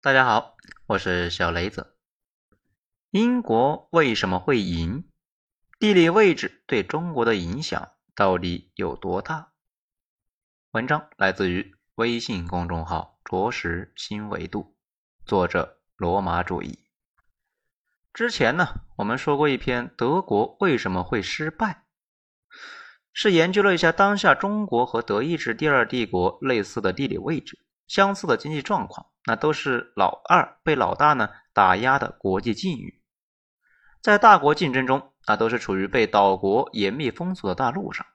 大家好，我是小雷子。英国为什么会赢？地理位置对中国的影响到底有多大？文章来自于微信公众号“着实新维度”，作者罗马主义。之前呢，我们说过一篇德国为什么会失败，是研究了一下当下中国和德意志第二帝国类似的地理位置、相似的经济状况。那都是老二被老大呢打压的国际境遇，在大国竞争中，那都是处于被岛国严密封锁的大陆上，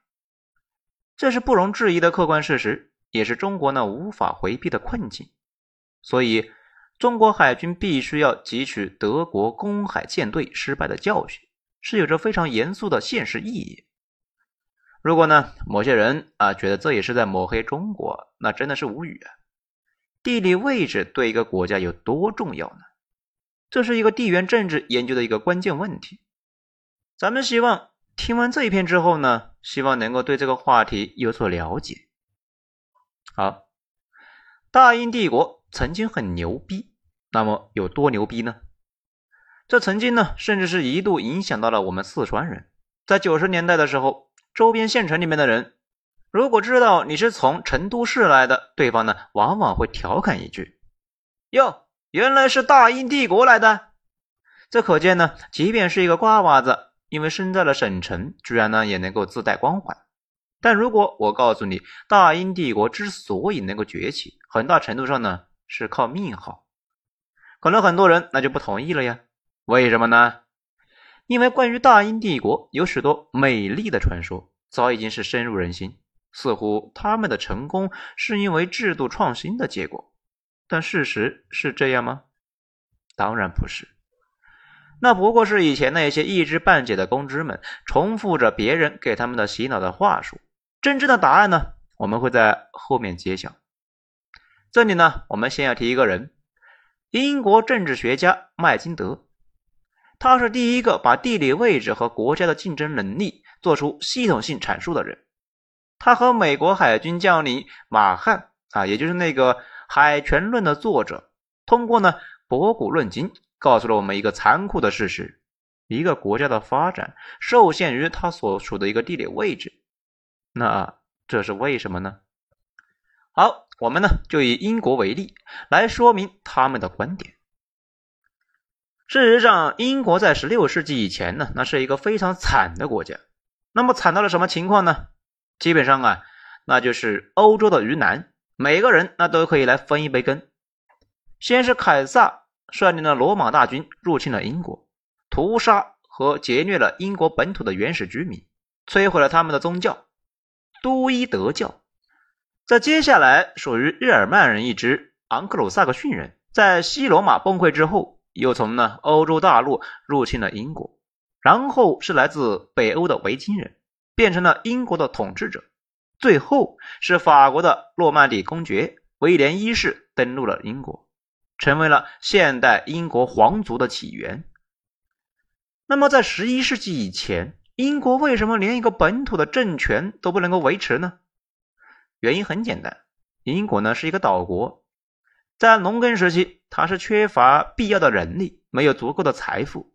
这是不容置疑的客观事实，也是中国呢无法回避的困境。所以，中国海军必须要汲取德国公海舰队失败的教训，是有着非常严肃的现实意义。如果呢某些人啊觉得这也是在抹黑中国，那真的是无语啊。地理位置对一个国家有多重要呢？这是一个地缘政治研究的一个关键问题。咱们希望听完这一篇之后呢，希望能够对这个话题有所了解。好，大英帝国曾经很牛逼，那么有多牛逼呢？这曾经呢，甚至是一度影响到了我们四川人。在九十年代的时候，周边县城里面的人。如果知道你是从成都市来的，对方呢往往会调侃一句：“哟，原来是大英帝国来的。”这可见呢，即便是一个瓜娃子，因为生在了省城，居然呢也能够自带光环。但如果我告诉你，大英帝国之所以能够崛起，很大程度上呢是靠命好，可能很多人那就不同意了呀。为什么呢？因为关于大英帝国有许多美丽的传说，早已经是深入人心。似乎他们的成功是因为制度创新的结果，但事实是这样吗？当然不是，那不过是以前那些一知半解的公知们重复着别人给他们的洗脑的话术。真正的答案呢？我们会在后面揭晓。这里呢，我们先要提一个人：英国政治学家麦金德，他是第一个把地理位置和国家的竞争能力做出系统性阐述的人。他和美国海军将领马汉啊，也就是那个《海权论》的作者，通过呢博古论今，告诉了我们一个残酷的事实：一个国家的发展受限于它所处的一个地理位置。那这是为什么呢？好，我们呢就以英国为例来说明他们的观点。事实上，英国在十六世纪以前呢，那是一个非常惨的国家。那么惨到了什么情况呢？基本上啊，那就是欧洲的鱼腩，每个人那都可以来分一杯羹。先是凯撒率领了罗马大军入侵了英国，屠杀和劫掠了英国本土的原始居民，摧毁了他们的宗教——都伊德教。在接下来，属于日耳曼人一支昂克鲁萨克逊人，在西罗马崩溃之后，又从呢欧洲大陆入侵了英国，然后是来自北欧的维京人。变成了英国的统治者，最后是法国的诺曼底公爵威廉一世登陆了英国，成为了现代英国皇族的起源。那么，在十一世纪以前，英国为什么连一个本土的政权都不能够维持呢？原因很简单，英国呢是一个岛国，在农耕时期，它是缺乏必要的人力，没有足够的财富，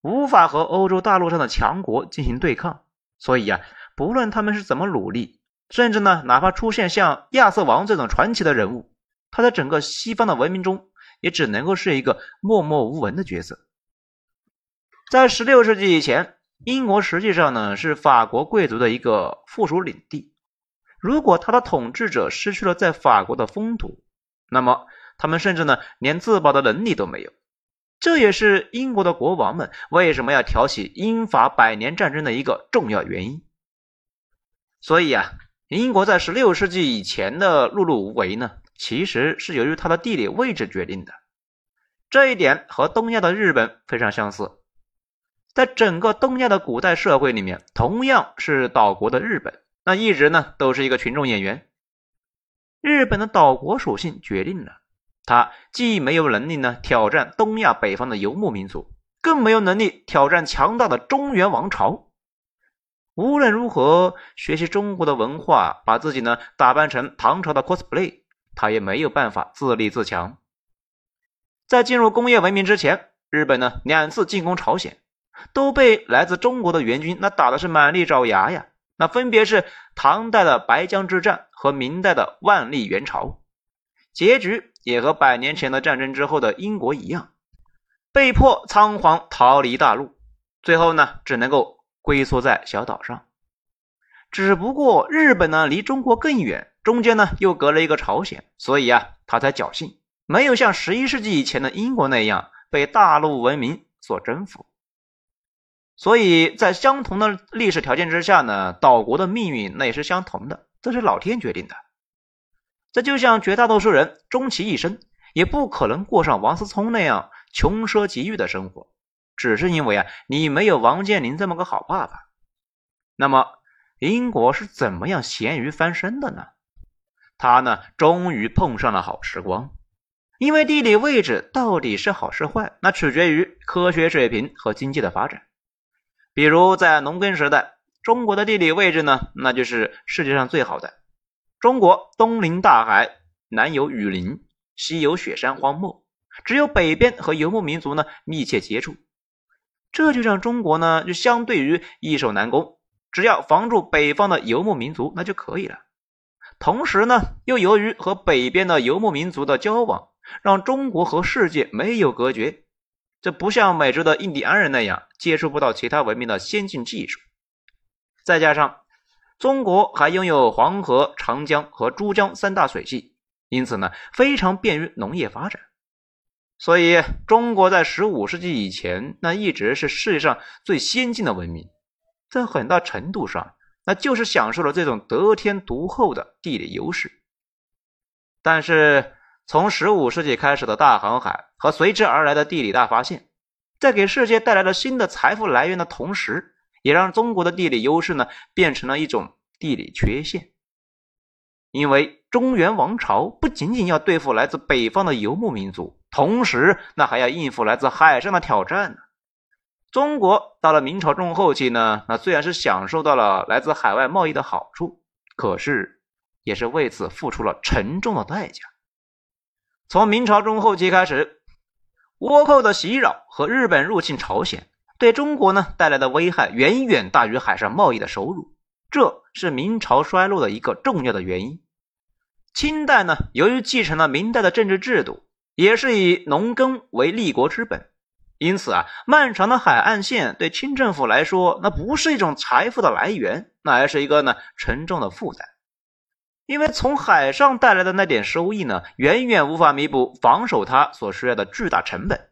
无法和欧洲大陆上的强国进行对抗。所以呀，不论他们是怎么努力，甚至呢，哪怕出现像亚瑟王这种传奇的人物，他在整个西方的文明中，也只能够是一个默默无闻的角色。在十六世纪以前，英国实际上呢是法国贵族的一个附属领地。如果他的统治者失去了在法国的风土，那么他们甚至呢连自保的能力都没有。这也是英国的国王们为什么要挑起英法百年战争的一个重要原因。所以啊，英国在十六世纪以前的碌碌无为呢，其实是由于它的地理位置决定的。这一点和东亚的日本非常相似。在整个东亚的古代社会里面，同样是岛国的日本，那一直呢都是一个群众演员。日本的岛国属性决定了。他既没有能力呢挑战东亚北方的游牧民族，更没有能力挑战强大的中原王朝。无论如何学习中国的文化，把自己呢打扮成唐朝的 cosplay，他也没有办法自立自强。在进入工业文明之前，日本呢两次进攻朝鲜，都被来自中国的援军那打的是满地找牙呀。那分别是唐代的白江之战和明代的万历元朝，结局也和百年前的战争之后的英国一样，被迫仓皇逃离大陆，最后呢只能够龟缩在小岛上。只不过日本呢离中国更远，中间呢又隔了一个朝鲜，所以啊他才侥幸。没有像十一世纪以前的英国那样被大陆文明所征服，所以在相同的历史条件之下呢，岛国的命运那也是相同的，这是老天决定的。这就像绝大多数人终其一生也不可能过上王思聪那样穷奢极欲的生活，只是因为啊你没有王健林这么个好爸爸。那么英国是怎么样咸鱼翻身的呢？他呢终于碰上了好时光。因为地理位置到底是好是坏，那取决于科学水平和经济的发展。比如在农耕时代，中国的地理位置呢，那就是世界上最好的。中国东临大海，南有雨林，西有雪山荒漠，只有北边和游牧民族呢密切接触，这就让中国呢就相对于易守难攻，只要防住北方的游牧民族那就可以了。同时呢，又由于和北边的游牧民族的交往。让中国和世界没有隔绝，这不像美洲的印第安人那样接触不到其他文明的先进技术。再加上中国还拥有黄河、长江和珠江三大水系，因此呢，非常便于农业发展。所以，中国在十五世纪以前，那一直是世界上最先进的文明，在很大程度上，那就是享受了这种得天独厚的地理优势。但是，从十五世纪开始的大航海和随之而来的地理大发现，在给世界带来了新的财富来源的同时，也让中国的地理优势呢变成了一种地理缺陷。因为中原王朝不仅仅要对付来自北方的游牧民族，同时那还要应付来自海上的挑战呢。中国到了明朝中后期呢，那虽然是享受到了来自海外贸易的好处，可是也是为此付出了沉重的代价。从明朝中后期开始，倭寇的袭扰和日本入侵朝鲜，对中国呢带来的危害远远大于海上贸易的收入，这是明朝衰落的一个重要的原因。清代呢，由于继承了明代的政治制度，也是以农耕为立国之本，因此啊，漫长的海岸线对清政府来说，那不是一种财富的来源，那还是一个呢沉重的负担。因为从海上带来的那点收益呢，远远无法弥补防守它所需要的巨大成本。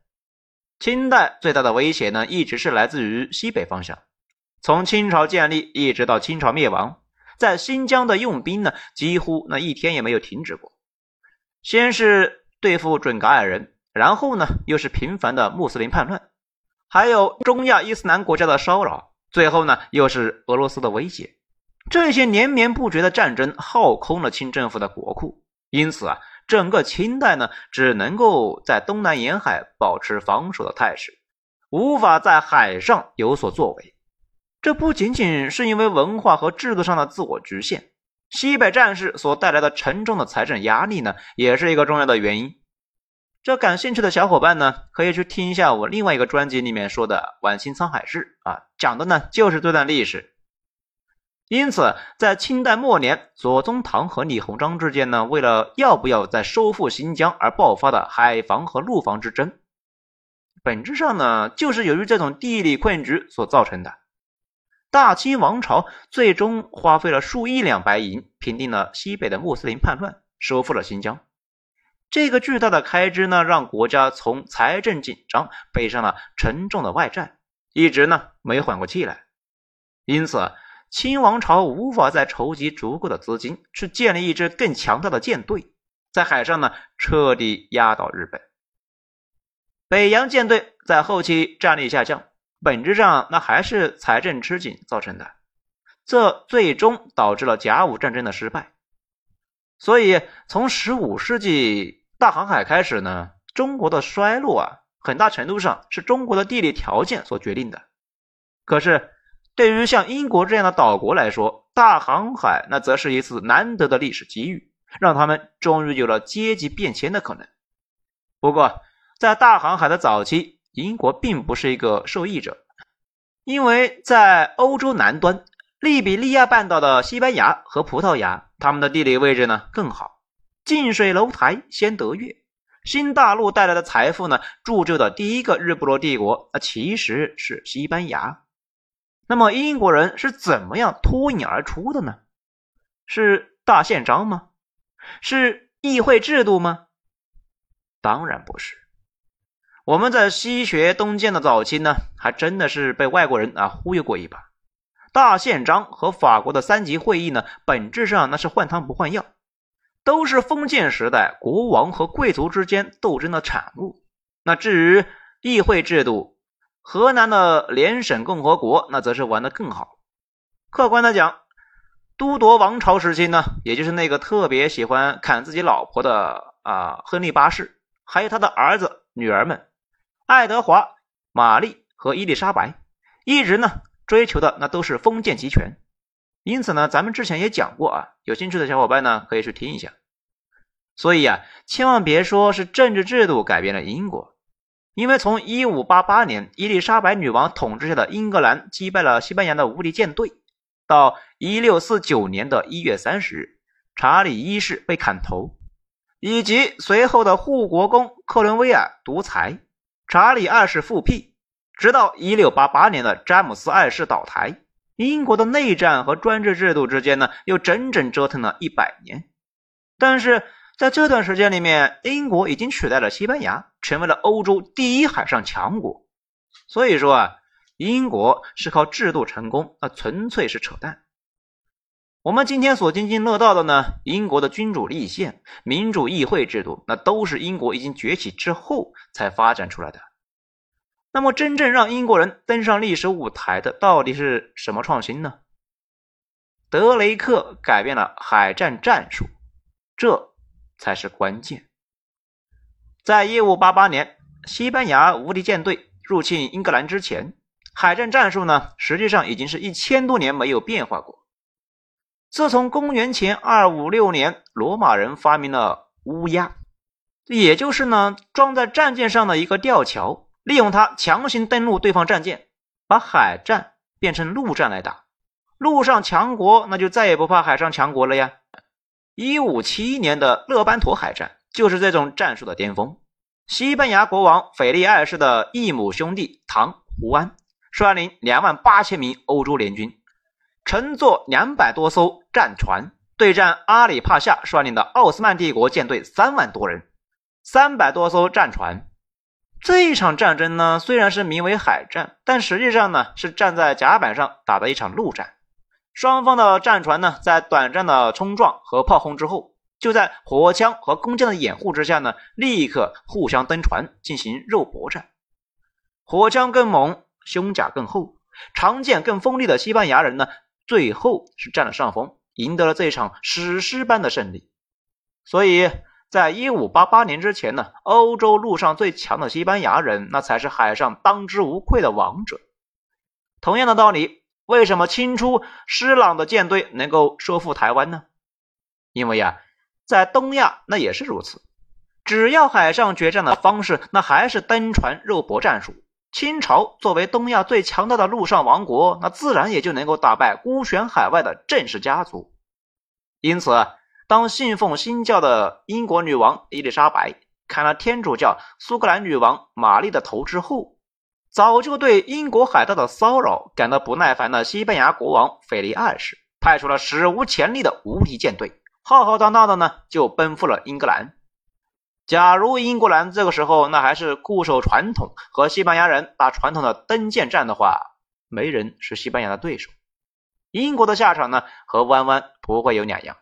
清代最大的威胁呢，一直是来自于西北方向。从清朝建立一直到清朝灭亡，在新疆的用兵呢，几乎那一天也没有停止过。先是对付准噶尔人，然后呢，又是频繁的穆斯林叛乱，还有中亚伊斯兰国家的骚扰，最后呢，又是俄罗斯的威胁。这些连绵不绝的战争耗空了清政府的国库，因此啊，整个清代呢，只能够在东南沿海保持防守的态势，无法在海上有所作为。这不仅仅是因为文化和制度上的自我局限，西北战事所带来的沉重的财政压力呢，也是一个重要的原因。这感兴趣的小伙伴呢，可以去听一下我另外一个专辑里面说的晚清沧海事啊，讲的呢就是这段历史。因此，在清代末年，左宗棠和李鸿章之间呢，为了要不要再收复新疆而爆发的海防和陆防之争，本质上呢，就是由于这种地理困局所造成的。大清王朝最终花费了数亿两白银，平定了西北的穆斯林叛乱，收复了新疆。这个巨大的开支呢，让国家从财政紧张背上了沉重的外债，一直呢没缓过气来。因此。清王朝无法再筹集足够的资金去建立一支更强大的舰队，在海上呢彻底压倒日本。北洋舰队在后期战力下降，本质上那还是财政吃紧造成的，这最终导致了甲午战争的失败。所以从十五世纪大航海开始呢，中国的衰落啊，很大程度上是中国的地理条件所决定的。可是。对于像英国这样的岛国来说，大航海那则是一次难得的历史机遇，让他们终于有了阶级变迁的可能。不过，在大航海的早期，英国并不是一个受益者，因为在欧洲南端，利比利亚半岛的西班牙和葡萄牙，他们的地理位置呢更好，近水楼台先得月。新大陆带来的财富呢，铸就的第一个日不落帝国，那其实是西班牙。那么英国人是怎么样脱颖而出的呢？是大宪章吗？是议会制度吗？当然不是。我们在西学东渐的早期呢，还真的是被外国人啊忽悠过一把。大宪章和法国的三级会议呢，本质上那是换汤不换药。都是封建时代国王和贵族之间斗争的产物。那至于议会制度，河南的联省共和国那则是玩的更好。客观的讲，都铎王朝时期呢，也就是那个特别喜欢砍自己老婆的啊亨利八世，还有他的儿子女儿们爱德华、玛丽和伊丽莎白，一直呢追求的那都是封建集权。因此呢，咱们之前也讲过啊，有兴趣的小伙伴呢可以去听一下。所以啊，千万别说是政治制度改变了英国，因为从1588年伊丽莎白女王统治下的英格兰击败了西班牙的无敌舰队，到1649年的一月三十日，查理一世被砍头，以及随后的护国公克伦威尔独裁，查理二世复辟，直到1688年的詹姆斯二世倒台。英国的内战和专制制度之间呢，又整整折腾了一百年。但是在这段时间里面，英国已经取代了西班牙，成为了欧洲第一海上强国。所以说啊，英国是靠制度成功，那纯粹是扯淡。我们今天所津津乐道的呢，英国的君主立宪、民主议会制度，那都是英国已经崛起之后才发展出来的。那么，真正让英国人登上历史舞台的到底是什么创新呢？德雷克改变了海战战术，这才是关键。在一五八八年，西班牙无敌舰队入侵英格兰之前，海战战术呢，实际上已经是一千多年没有变化过。自从公元前二五六年，罗马人发明了乌鸦，也就是呢，装在战舰上的一个吊桥。利用它强行登陆对方战舰，把海战变成陆战来打。陆上强国那就再也不怕海上强国了呀！一五七一年的勒班陀海战就是这种战术的巅峰。西班牙国王腓力二世的异母兄弟唐胡安率领两万八千名欧洲联军，乘坐两百多艘战船对战阿里帕夏率领的奥斯曼帝国舰队三万多人，三百多艘战船。这一场战争呢，虽然是名为海战，但实际上呢是站在甲板上打的一场陆战。双方的战船呢，在短暂的冲撞和炮轰之后，就在火枪和弓箭的掩护之下呢，立刻互相登船进行肉搏战。火枪更猛，胸甲更厚，长剑更锋利的西班牙人呢，最后是占了上风，赢得了这场史诗般的胜利。所以。在一五八八年之前呢，欧洲陆上最强的西班牙人，那才是海上当之无愧的王者。同样的道理，为什么清初施琅的舰队能够收复台湾呢？因为呀，在东亚那也是如此，只要海上决战的方式，那还是登船肉搏战术。清朝作为东亚最强大的陆上王国，那自然也就能够打败孤悬海外的郑氏家族。因此。当信奉新教的英国女王伊丽莎白砍了天主教苏格兰女王玛丽的头之后，早就对英国海盗的骚扰感到不耐烦的西班牙国王腓力二世，派出了史无前例的无敌舰队，浩浩荡荡的呢就奔赴了英格兰。假如英格兰这个时候那还是固守传统，和西班牙人打传统的登舰战的话，没人是西班牙的对手。英国的下场呢和弯弯不会有两样。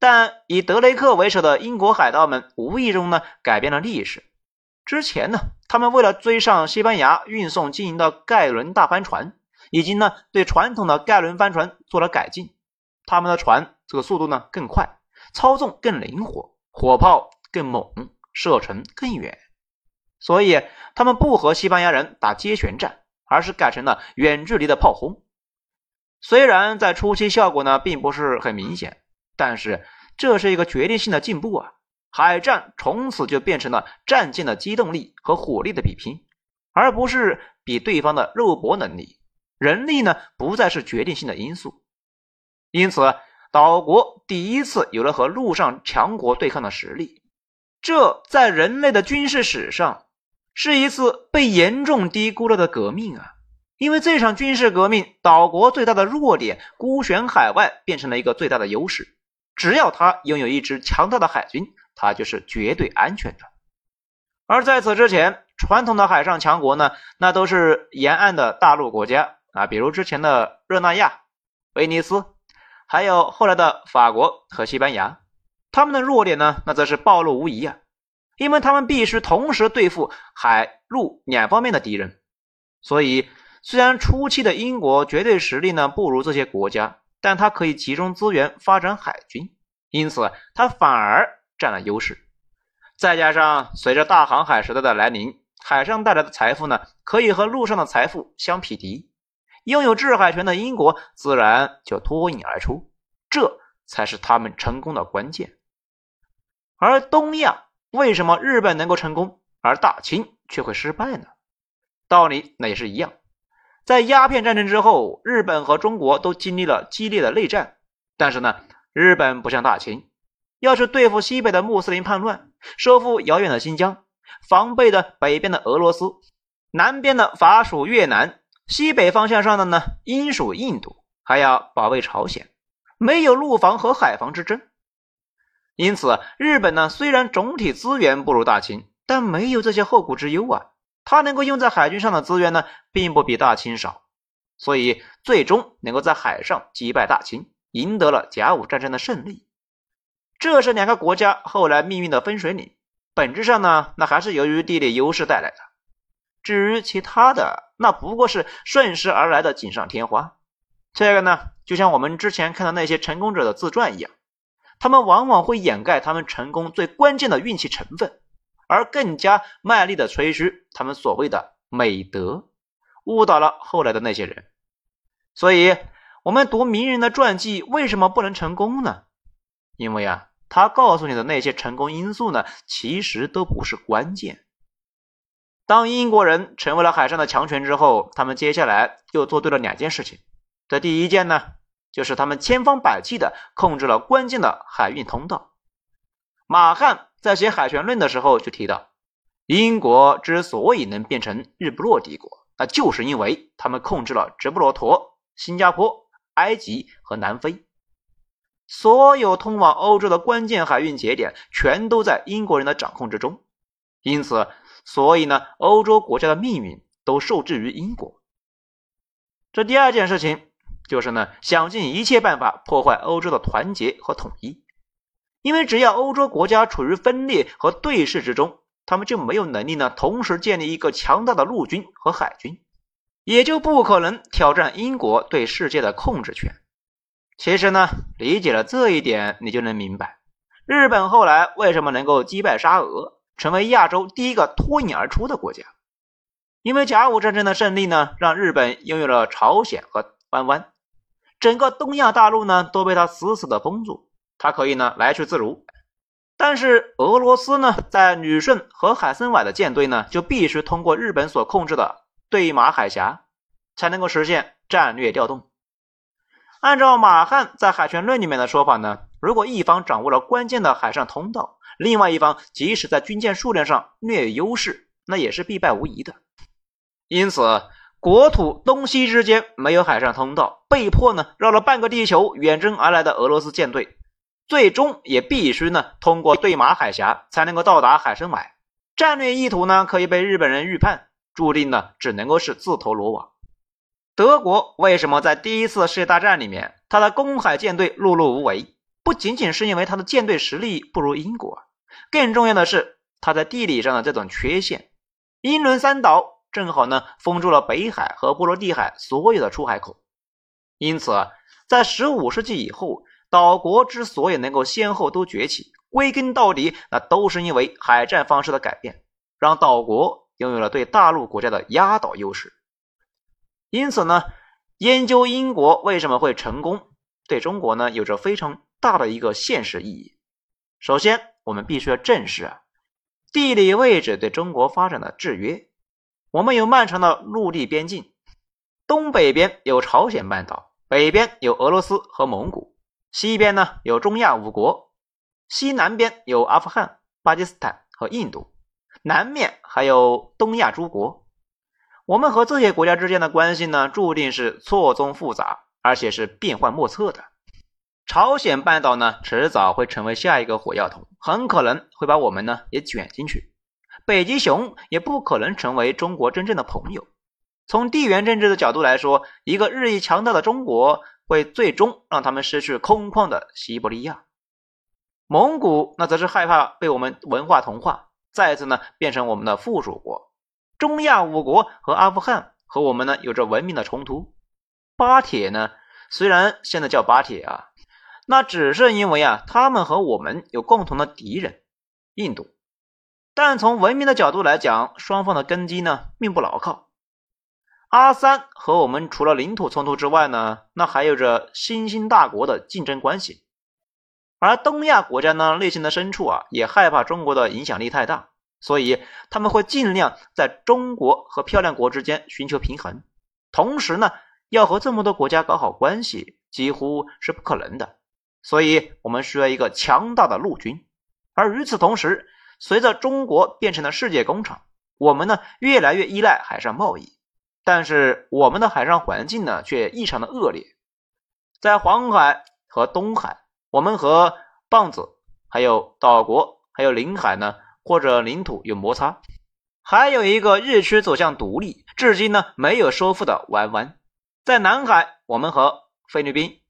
但以德雷克为首的英国海盗们无意中呢改变了历史。之前呢，他们为了追上西班牙运送经营的盖伦大帆船，已经呢对传统的盖伦帆船做了改进。他们的船这个速度呢更快，操纵更灵活，火炮更猛，射程更远。所以他们不和西班牙人打接舷战，而是改成了远距离的炮轰。虽然在初期效果呢并不是很明显。但是这是一个决定性的进步啊！海战从此就变成了战舰的机动力和火力的比拼，而不是比对方的肉搏能力。人力呢，不再是决定性的因素。因此，岛国第一次有了和陆上强国对抗的实力。这在人类的军事史上是一次被严重低估了的革命啊！因为这场军事革命，岛国最大的弱点孤悬海外变成了一个最大的优势。只要他拥有一支强大的海军，他就是绝对安全的。而在此之前，传统的海上强国呢，那都是沿岸的大陆国家啊，比如之前的热那亚、威尼斯，还有后来的法国和西班牙。他们的弱点呢，那则是暴露无遗啊，因为他们必须同时对付海陆两方面的敌人。所以，虽然初期的英国绝对实力呢不如这些国家。但它可以集中资源发展海军，因此它反而占了优势。再加上随着大航海时代的来临，海上带来的财富呢，可以和陆上的财富相匹敌，拥有制海权的英国自然就脱颖而出，这才是他们成功的关键。而东亚为什么日本能够成功，而大清却会失败呢？道理那也是一样。在鸦片战争之后，日本和中国都经历了激烈的内战。但是呢，日本不像大清，要是对付西北的穆斯林叛乱，收复遥远的新疆，防备的北边的俄罗斯，南边的法属越南，西北方向上的呢，英属印度，还要保卫朝鲜，没有陆防和海防之争。因此，日本呢，虽然总体资源不如大清，但没有这些后顾之忧啊。他能够用在海军上的资源呢，并不比大清少，所以最终能够在海上击败大清，赢得了甲午战争的胜利。这是两个国家后来命运的分水岭。本质上呢，那还是由于地理优势带来的。至于其他的，那不过是顺势而来的锦上添花。这个呢，就像我们之前看到那些成功者的自传一样，他们往往会掩盖他们成功最关键的运气成分。而更加卖力的吹嘘他们所谓的美德，误导了后来的那些人。所以，我们读名人的传记为什么不能成功呢？因为啊，他告诉你的那些成功因素呢，其实都不是关键。当英国人成为了海上的强权之后，他们接下来又做对了两件事情。这第一件呢，就是他们千方百计的控制了关键的海运通道。马汉。在写《海权论》的时候就提到，英国之所以能变成日不落帝国，那就是因为他们控制了直布罗陀、新加坡、埃及和南非，所有通往欧洲的关键海运节点全都在英国人的掌控之中。因此，所以呢，欧洲国家的命运都受制于英国。这第二件事情就是呢，想尽一切办法破坏欧洲的团结和统一。因为只要欧洲国家处于分裂和对峙之中，他们就没有能力呢同时建立一个强大的陆军和海军，也就不可能挑战英国对世界的控制权。其实呢，理解了这一点，你就能明白日本后来为什么能够击败沙俄，成为亚洲第一个脱颖而出的国家。因为甲午战争的胜利呢，让日本拥有了朝鲜和湾湾，整个东亚大陆呢都被他死死的封住。他可以呢来去自如，但是俄罗斯呢，在旅顺和海参崴的舰队呢，就必须通过日本所控制的对马海峡，才能够实现战略调动。按照马汉在《海权论》里面的说法呢，如果一方掌握了关键的海上通道，另外一方即使在军舰数量上略有优势，那也是必败无疑的。因此，国土东西之间没有海上通道，被迫呢绕了半个地球远征而来的俄罗斯舰队。最终也必须呢通过对马海峡才能够到达海参崴，战略意图呢可以被日本人预判，注定呢只能够是自投罗网。德国为什么在第一次世界大战里面，他的公海舰队碌碌无为？不仅仅是因为他的舰队实力不如英国，更重要的是他在地理上的这种缺陷。英伦三岛正好呢封住了北海和波罗的海所有的出海口，因此在十五世纪以后。岛国之所以能够先后都崛起，归根到底，那都是因为海战方式的改变，让岛国拥有了对大陆国家的压倒优势。因此呢，研究英国为什么会成功，对中国呢有着非常大的一个现实意义。首先，我们必须要正视啊，地理位置对中国发展的制约。我们有漫长的陆地边境，东北边有朝鲜半岛，北边有俄罗斯和蒙古，西边呢有中亚五国，西南边有阿富汗、巴基斯坦和印度，南面还有东亚诸国。我们和这些国家之间的关系呢，注定是错综复杂，而且是变幻莫测的。朝鲜半岛呢，迟早会成为下一个火药桶，很可能会把我们呢也卷进去。北极熊也不可能成为中国真正的朋友。从地缘政治的角度来说，一个日益强大的中国会最终让他们失去空旷的西伯利亚。蒙古那则是害怕被我们文化同化，再次呢变成我们的附属国。中亚五国和阿富汗和我们呢有着文明的冲突。巴铁呢，虽然现在叫巴铁啊。那只是因为啊，他们和我们有共同的敌人——印度。但从文明的角度来讲，双方的根基呢并不牢靠。阿三和我们除了领土冲突之外呢，那还有着新兴大国的竞争关系。而东亚国家呢，内心的深处啊，也害怕中国的影响力太大，所以他们会尽量在中国和漂亮国之间寻求平衡。同时呢，要和这么多国家搞好关系，几乎是不可能的。所以我们需要一个强大的陆军，而与此同时，随着中国变成了世界工厂，我们呢越来越依赖海上贸易，但是我们的海上环境呢却异常的恶劣，在黄海和东海，我们和棒子、还有岛国、还有领海呢或者领土有摩擦，还有一个日趋走向独立，至今呢没有收复的湾湾，在南海，我们和菲律宾、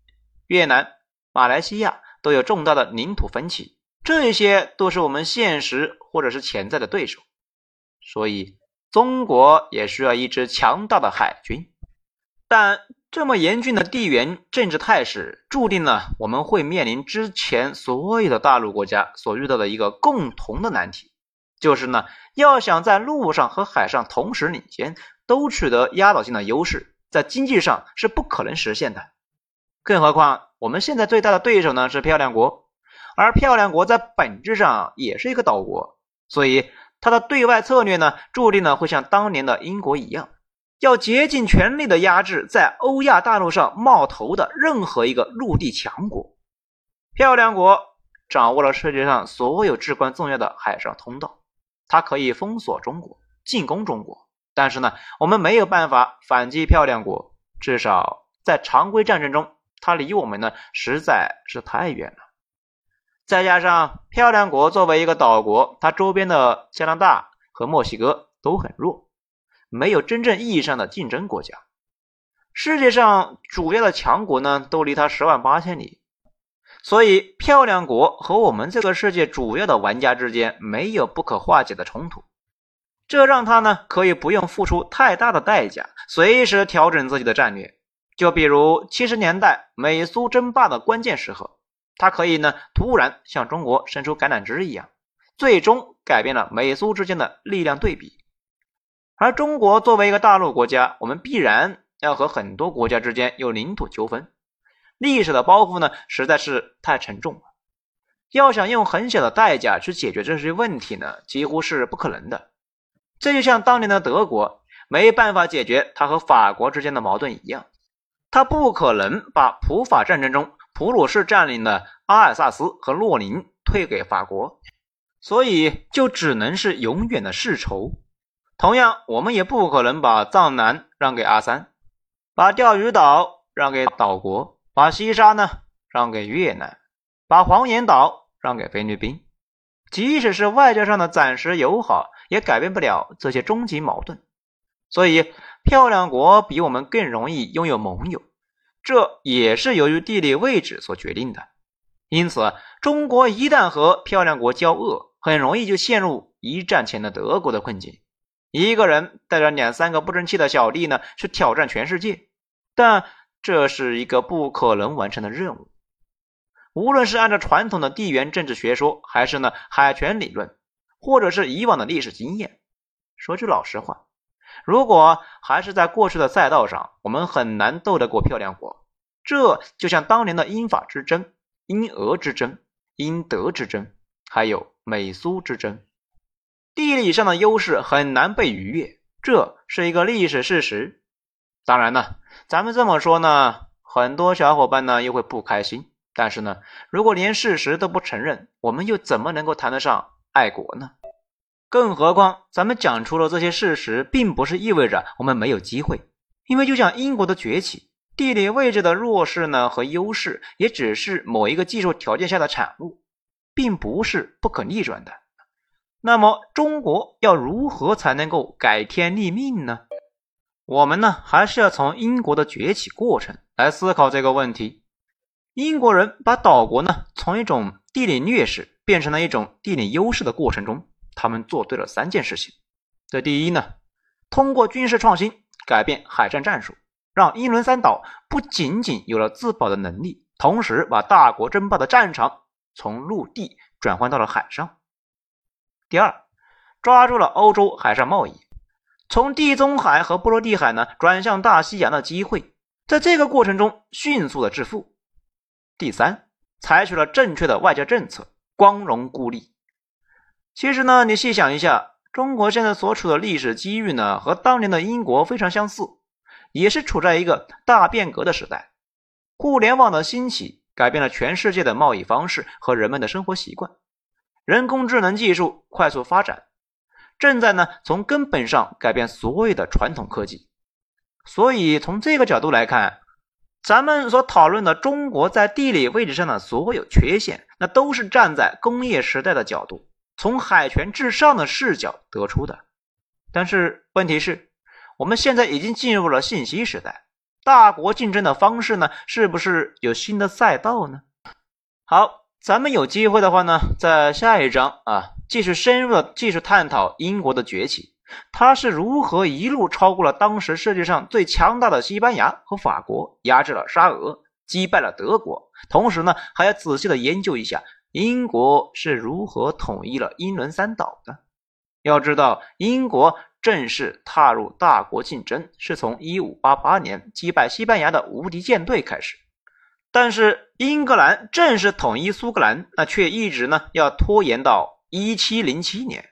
越南。马来西亚都有重大的领土分歧，这些都是我们现实或者是潜在的对手，所以中国也需要一支强大的海军。但这么严峻的地缘政治态势，注定了我们会面临之前所有的大陆国家所遇到的一个共同的难题，就是呢，要想在陆上和海上同时领先，都取得压倒性的优势，在经济上是不可能实现的。更何况，我们现在最大的对手呢是漂亮国，而漂亮国在本质上也是一个岛国，所以它的对外策略呢，注定呢会像当年的英国一样，要竭尽全力的压制在欧亚大陆上冒头的任何一个陆地强国。漂亮国掌握了世界上所有至关重要的海上通道，它可以封锁中国，进攻中国，但是呢，我们没有办法反击漂亮国，至少在常规战争中。它离我们呢实在是太远了，再加上漂亮国作为一个岛国，它周边的加拿大和墨西哥都很弱，没有真正意义上的竞争国家。世界上主要的强国呢都离它十万八千里，所以漂亮国和我们这个世界主要的玩家之间没有不可化解的冲突，这让他呢可以不用付出太大的代价，随时调整自己的战略。就比如七十年代美苏争霸的关键时刻，他可以呢突然向中国伸出橄榄枝一样，最终改变了美苏之间的力量对比。而中国作为一个大陆国家，我们必然要和很多国家之间有领土纠纷，历史的包袱呢实在是太沉重了。要想用很小的代价去解决这些问题呢，几乎是不可能的。这就像当年的德国没办法解决他和法国之间的矛盾一样。他不可能把普法战争中普鲁士占领的阿尔萨斯和洛林退给法国，所以就只能是永远的世仇。同样，我们也不可能把藏南让给阿三，把钓鱼岛让给岛国，把西沙呢让给越南，把黄岩岛让给菲律宾。即使是外交上的暂时友好，也改变不了这些终极矛盾。所以。漂亮国比我们更容易拥有盟友，这也是由于地理位置所决定的。因此，中国一旦和漂亮国交恶，很容易就陷入一战前的德国的困境。一个人带着两三个不争气的小弟呢，去挑战全世界，但这是一个不可能完成的任务。无论是按照传统的地缘政治学说，还是呢海权理论，或者是以往的历史经验，说句老实话。如果还是在过去的赛道上，我们很难斗得过漂亮国。这就像当年的英法之争、英俄之争、英德之争，还有美苏之争。地理上的优势很难被逾越，这是一个历史事实。当然呢，咱们这么说呢，很多小伙伴呢又会不开心。但是呢，如果连事实都不承认，我们又怎么能够谈得上爱国呢？更何况，咱们讲出了这些事实，并不是意味着我们没有机会。因为就像英国的崛起，地理位置的弱势呢和优势，也只是某一个技术条件下的产物，并不是不可逆转的。那么，中国要如何才能够改天立命呢？我们呢，还是要从英国的崛起过程来思考这个问题。英国人把岛国呢，从一种地理劣势变成了一种地理优势的过程中，他们做对了三件事情。这第一呢，通过军事创新改变海战战术，让英伦三岛不仅仅有了自保的能力，同时把大国争霸的战场从陆地转换到了海上。第二，抓住了欧洲海上贸易，从地中海和波罗的海呢转向大西洋的机会，在这个过程中迅速的致富。第三，采取了正确的外交政策，光荣孤立。其实呢，你细想一下，中国现在所处的历史机遇呢，和当年的英国非常相似，也是处在一个大变革的时代。互联网的兴起，改变了全世界的贸易方式和人们的生活习惯。人工智能技术快速发展，正在呢从根本上改变所有的传统科技。所以从这个角度来看，咱们所讨论的中国在地理位置上的所有缺陷，那都是站在工业时代的角度，从海权至上的视角得出的。但是问题是，我们现在已经进入了信息时代，大国竞争的方式呢，是不是有新的赛道呢？好。咱们有机会的话呢，在下一章啊，继续深入的继续探讨英国的崛起，它是如何一路超过了当时世界上最强大的西班牙和法国，压制了沙俄，击败了德国。同时呢，还要仔细的研究一下英国是如何统一了英伦三岛的。要知道，英国正式踏入大国竞争，是从1588年击败西班牙的无敌舰队开始。但是英格兰正式统一苏格兰，那却一直呢要拖延到一七零七年。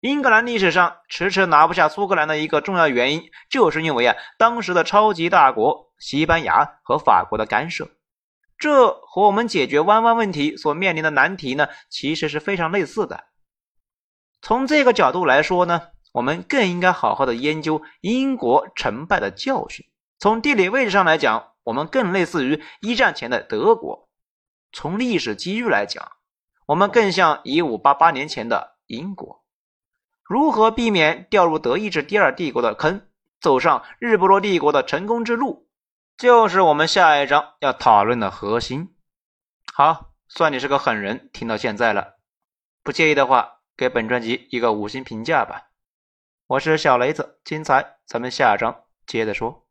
英格兰历史上迟迟拿不下苏格兰的一个重要原因，就是因为啊当时的超级大国西班牙和法国的干涉。这和我们解决湾湾问题所面临的难题呢，其实是非常类似的。从这个角度来说呢，我们更应该好好的研究英国成败的教训。从地理位置上来讲。我们更类似于一战前的德国，从历史机遇来讲，我们更像一五八八年前的英国。如何避免掉入德意志第二帝国的坑，走上日不落帝国的成功之路，就是我们下一章要讨论的核心。好，算你是个狠人，听到现在了。不介意的话，给本专辑一个五星评价吧。我是小雷子，精彩，咱们下章接着说。